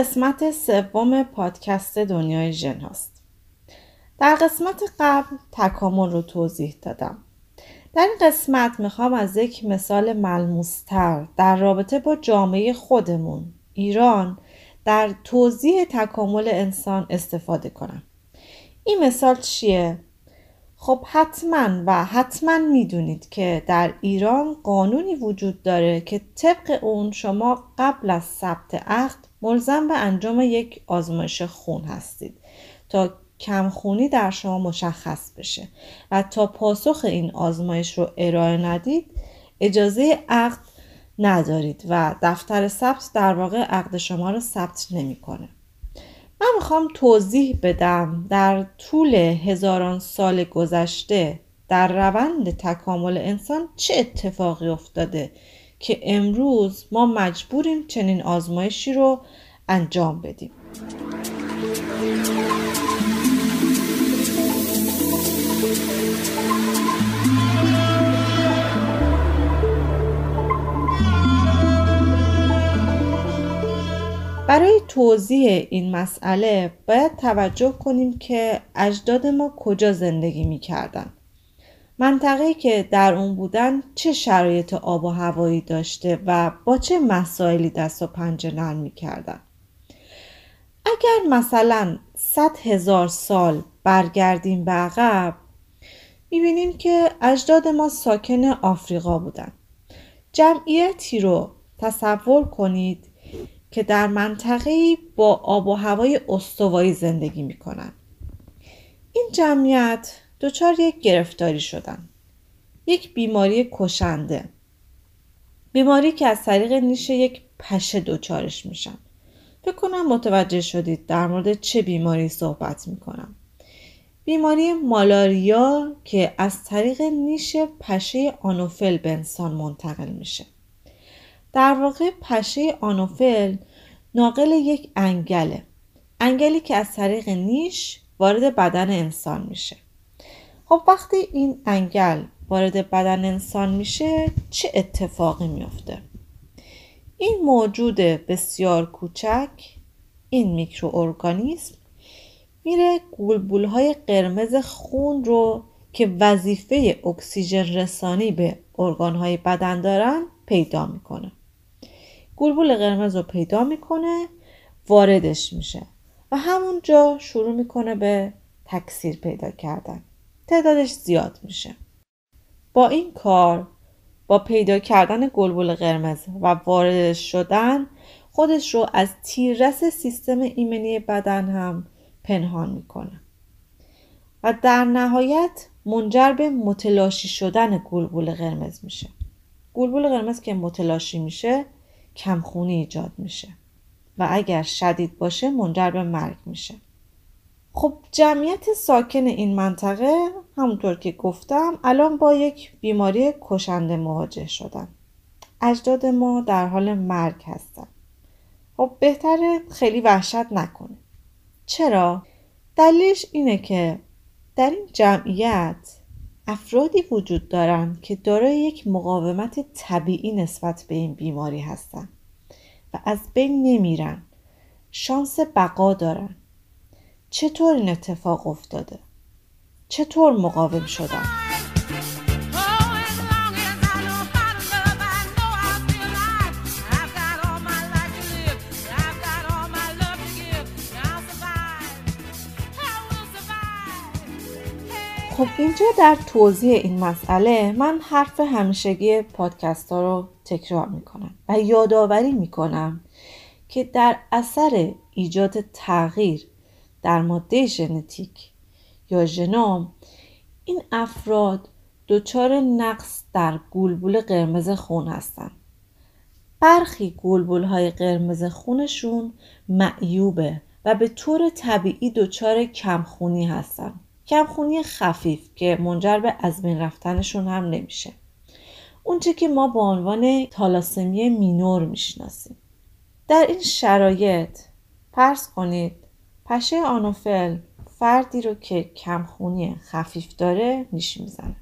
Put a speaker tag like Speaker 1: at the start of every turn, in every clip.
Speaker 1: قسمت سوم پادکست دنیای ژن هاست. در قسمت قبل تکامل رو توضیح دادم. در این قسمت می‌خوام از یک مثال ملموستر در رابطه با جامعه خودمون ایران در توضیح تکامل انسان استفاده کنم. این مثال چیه؟ خب حتما و حتما می‌دونید که در ایران قانونی وجود داره که طبق اون شما قبل از ثبت عقد ملزم به انجام یک آزمایش خون هستید تا کمخونی در شما مشخص بشه و تا پاسخ این آزمایش رو ارائه ندید اجازه عقد ندارید و دفتر ثبت در واقع عقد شما رو ثبت نمی‌کنه. من می‌خوام توضیح بدم در طول هزاران سال گذشته در روند تکامل انسان چه اتفاقی افتاده که امروز ما مجبوریم چنین آزمایشی رو انجام بدیم؟ برای توضیح این مسئله باید توجه کنیم که اجداد ما کجا زندگی می کردن. منطقه که در اون بودن چه شرایط آب و هوایی داشته و با چه مسائلی دست و پنجه نرم می کردن. اگر مثلا صد هزار سال برگردیم به عقب می‌بینیم که اجداد ما ساکن آفریقا بودن. جمعیتی رو تصور کنید که در منطقه با آب و هوای استوایی زندگی می کنن. این جمعیت دچار یک گرفتاری شدن. یک بیماری کشنده. بیماری که از طریق نیش یک پشه دچارش میشن. فکر کنم متوجه شدید در مورد چه بیماری صحبت می کنم. بیماری مالاریا که از طریق نیش پشه آنوفل به انسان منتقل میشه. در واقع پشه آنوفل ناقل یک انگله انگلی که از طریق نیش وارد بدن انسان میشه. خب وقتی این انگل وارد بدن انسان میشه چه اتفاقی میفته این موجود بسیار کوچک این میکروارگانیسم میره گلبول های قرمز خون رو که وظیفه اکسیژن رسانی به ارگان های بدن دارن پیدا می‌کنه. گلبول قرمز رو پیدا می‌کنه واردش میشه و همونجا شروع می‌کنه به تکثیر پیدا کردن. تعدادش زیاد میشه. با این کار با پیدا کردن گلبول قرمز و واردش شدن خودش رو از تیررس سیستم ایمنی بدن هم پنهان می‌کنه. و در نهایت منجر به متلاشی شدن گلبول قرمز میشه. گلبول قرمز که متلاشی میشه کمخونی ایجاد میشه و اگر شدید باشه منجر به مرگ میشه. خب جمعیت ساکن این منطقه همونطور که گفتم الان با یک بیماری کشنده مواجه شدن. اجداد ما در حال مرگ هستن. خب بهتره خیلی وحشت نکنه. چرا؟ دلیلش اینه که در این جمعیت افرادی وجود دارند که دارای یک مقاومت طبیعی نسبت به این بیماری هستند و از بین نمیرن. شانس بقا دارن. چطور این اتفاق افتاده؟ چطور مقاوم شدن؟ خب اینجا در توضیح این مسئله من حرف همیشگی پادکست ها رو تکرار می‌کنم و یادآوری می‌کنم که در اثر ایجاد تغییر در ماده ژنتیک یا ژنوم این افراد دچار نقص در گلبول قرمز خون هستند. برخی گلبول های قرمز خونشون معیوبه و به طور طبیعی دچار کمخونی هستند. کمخونی خفیف که منجر به از بین رفتنشون هم نمیشه. اونچه که ما با عنوان تالاسمی مینور می‌شناسیم. در این شرایط فرض کنید پشه آنوفل فردی رو که کمخونی خفیف داره نیش می‌زنه.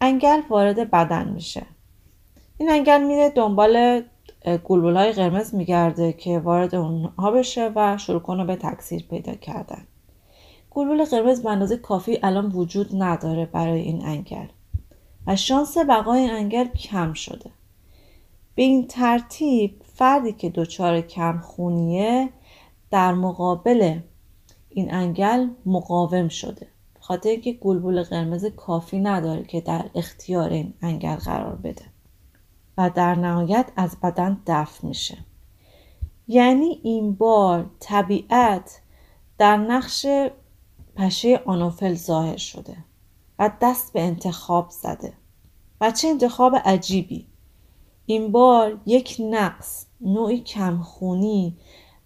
Speaker 1: انگل وارد بدن میشه. این انگل میره دنبال گلبول های قرمز میگرده که وارد اونها بشه و شروع کنه به تکثیر پیدا کردن. گلبول قرمز به اندازه کافی الان وجود نداره برای این انگل. و شانس بقای این انگل کم شده. به این ترتیب فردی که دچار کم خونیه در مقابل این انگل مقاوم شده. خاطر اینکه گلبول قرمز کافی نداره که در اختیار این انگل قرار بده. و در نهایت از بدن دفع میشه. یعنی این بار طبیعت در نقش پشه آنوفل ظاهر شده و دست به انتخاب زده. و چه انتخاب عجیبی. این بار یک نقص نوعی کمخونی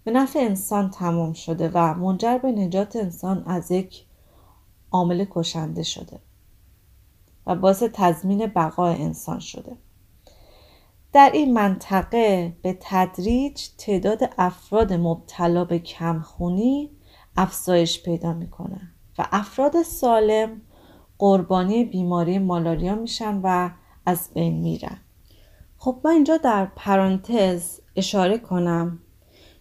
Speaker 1: به نفع انسان تمام شده و منجر به نجات انسان از یک عامل کشنده شده و باعث تضمین بقای انسان شده. در این منطقه به تدریج تعداد افراد مبتلا به کمخونی افزایش پیدا می‌کنه و افراد سالم قربانی بیماری مالاریا میشن و از بین میرن. خب من اینجا در پرانتز اشاره کنم.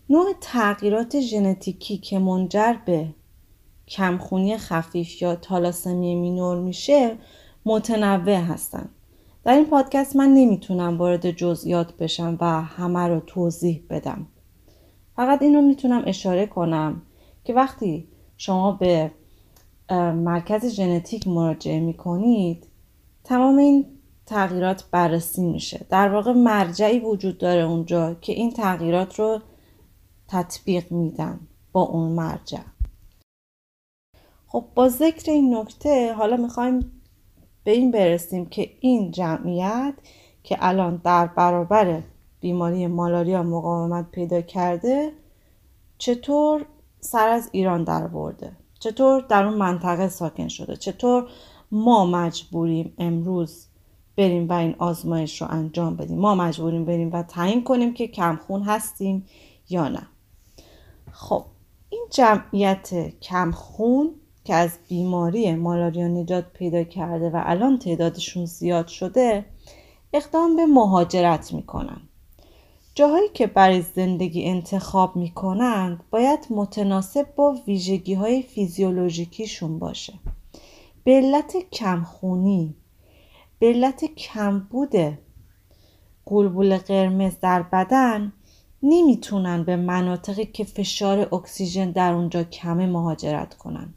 Speaker 1: نوع تغییرات ژنتیکی که منجر به کمخونی خفیف یا تالاسمی مینور میشه متنوع هستند در این پادکست من نمی‌تونم وارد جزئیات بشم و همه رو توضیح بدم. فقط این رو می‌تونم اشاره کنم. که وقتی شما به مرکز ژنتیک مراجعه می‌کنید تمام این تغییرات بررسی میشه. در واقع مرجعی وجود داره اونجا که این تغییرات رو تطبیق میدن با اون مرجع. خب با ذکر این نکته حالا می‌خوایم به این برسیم که این جمعیت که الان در برابر بیماری مالاریا مقاومت پیدا کرده چطور سر از ایران در برده. چطور در اون منطقه ساکن شده؟ چطور ما مجبوریم امروز بریم و این آزمایش رو انجام بدیم؟ ما مجبوریم بریم و تعیین کنیم که کمخون هستیم یا نه. خب این جمعیت کمخون که از بیماری مالاریا نجات پیدا کرده و الان تعدادشون زیاد شده اقدام به مهاجرت می‌کنن. جاهایی که برای زندگی انتخاب می‌کنند باید متناسب با ویژگی های فیزیولوژیکیشون باشه. به علت کمخونی به علت کمبود قلبول قرمز در بدن نمی‌تونن به مناطقی که فشار اکسیژن در اونجا کمه مهاجرت کنن.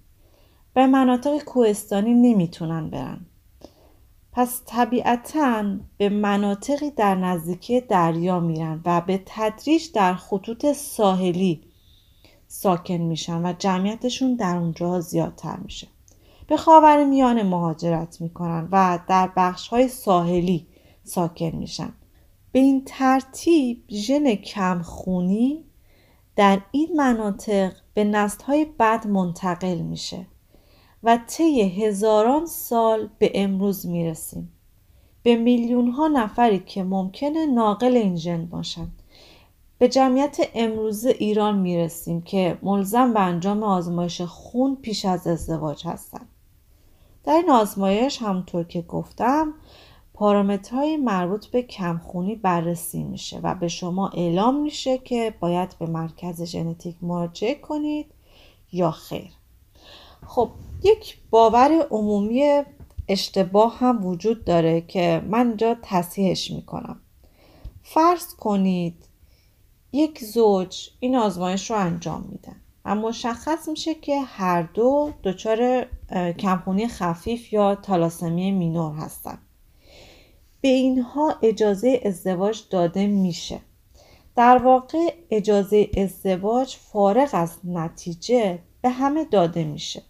Speaker 1: به مناطق کوهستانی نمی‌تونن برن. پس طبیعتا به مناطقی در نزدیکی دریا میرن و به تدریج در خطوط ساحلی ساکن میشن و جمعیتشون در اونجا زیادتر میشه. به خاور میانه مهاجرت می‌کنن و در بخش های ساحلی ساکن میشن. به این ترتیب ژن کمخونی در این مناطق به نسل های بعد منتقل میشه. و طی هزاران سال به امروز می‌رسیم. به میلیون ها نفری که ممکنه ناقل این ژن باشند. به جمعیت امروز ایران می‌رسیم که ملزم به انجام آزمایش خون پیش از ازدواج هستند. در این آزمایش همونطور که گفتم پارامترهای مربوط به کمخونی بررسی میشه و به شما اعلام میشه که باید به مرکز ژنتیک مراجعه کنید یا خیر. خب یک باور عمومی اشتباه هم وجود داره که من اینجا تصحیحش می‌کنم. فرض کنید یک زوج این آزمایش رو انجام میدن. و مشخص میشه که هر دو دچار کمخونی خفیف یا تالاسمی مینور هستن. به اینها اجازه ازدواج داده میشه. در واقع اجازه ازدواج فارغ از نتیجه به همه داده میشه.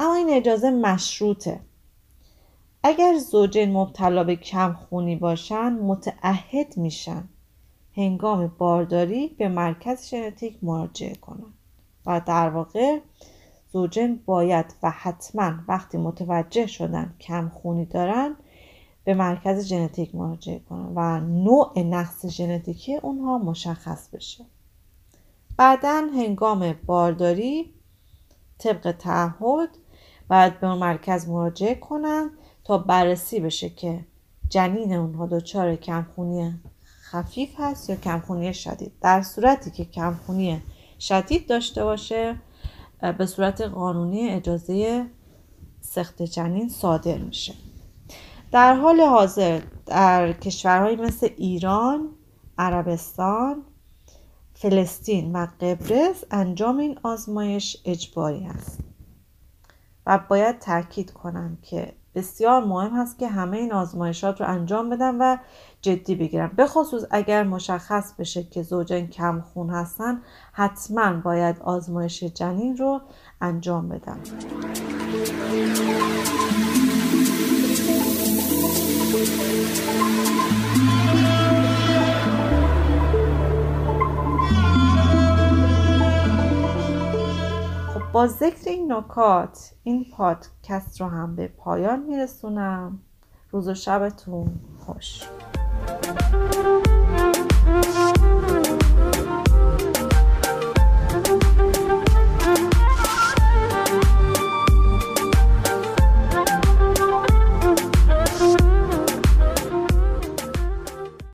Speaker 1: اما این اجازه مشروطه. اگر زوجین مبتلا به کم خونی باشن متعهد میشن. هنگام بارداری به مرکز ژنتیک مراجعه کنن. و در واقع زوجین باید و حتما وقتی متوجه شدن کم خونی دارن به مرکز ژنتیک مراجعه کنن و نوع نقص ژنتیکی اونها مشخص بشه. بعدا هنگام بارداری طبق تعهد باید به مرکز مراجعه کنن تا بررسی بشه که جنین اونها دچار کمخونی خفیف هست یا کمخونی شدید. در صورتی که کمخونی شدید داشته باشه به صورت قانونی اجازه سخت جنین صادر میشه. در حال حاضر در کشورهایی مثل ایران، عربستان، فلسطین و قبرس انجام این آزمایش اجباری است. و باید تاکید کنم که بسیار مهم هست که همه این آزمایشات رو انجام بدن و جدی بگیرن به خصوص اگر مشخص بشه که زوجین کم خون هستن حتما باید آزمایش جنین رو انجام بدن با ذکر این نکات این پادکست رو هم به پایان میرسونم. روز و شبتون خوش.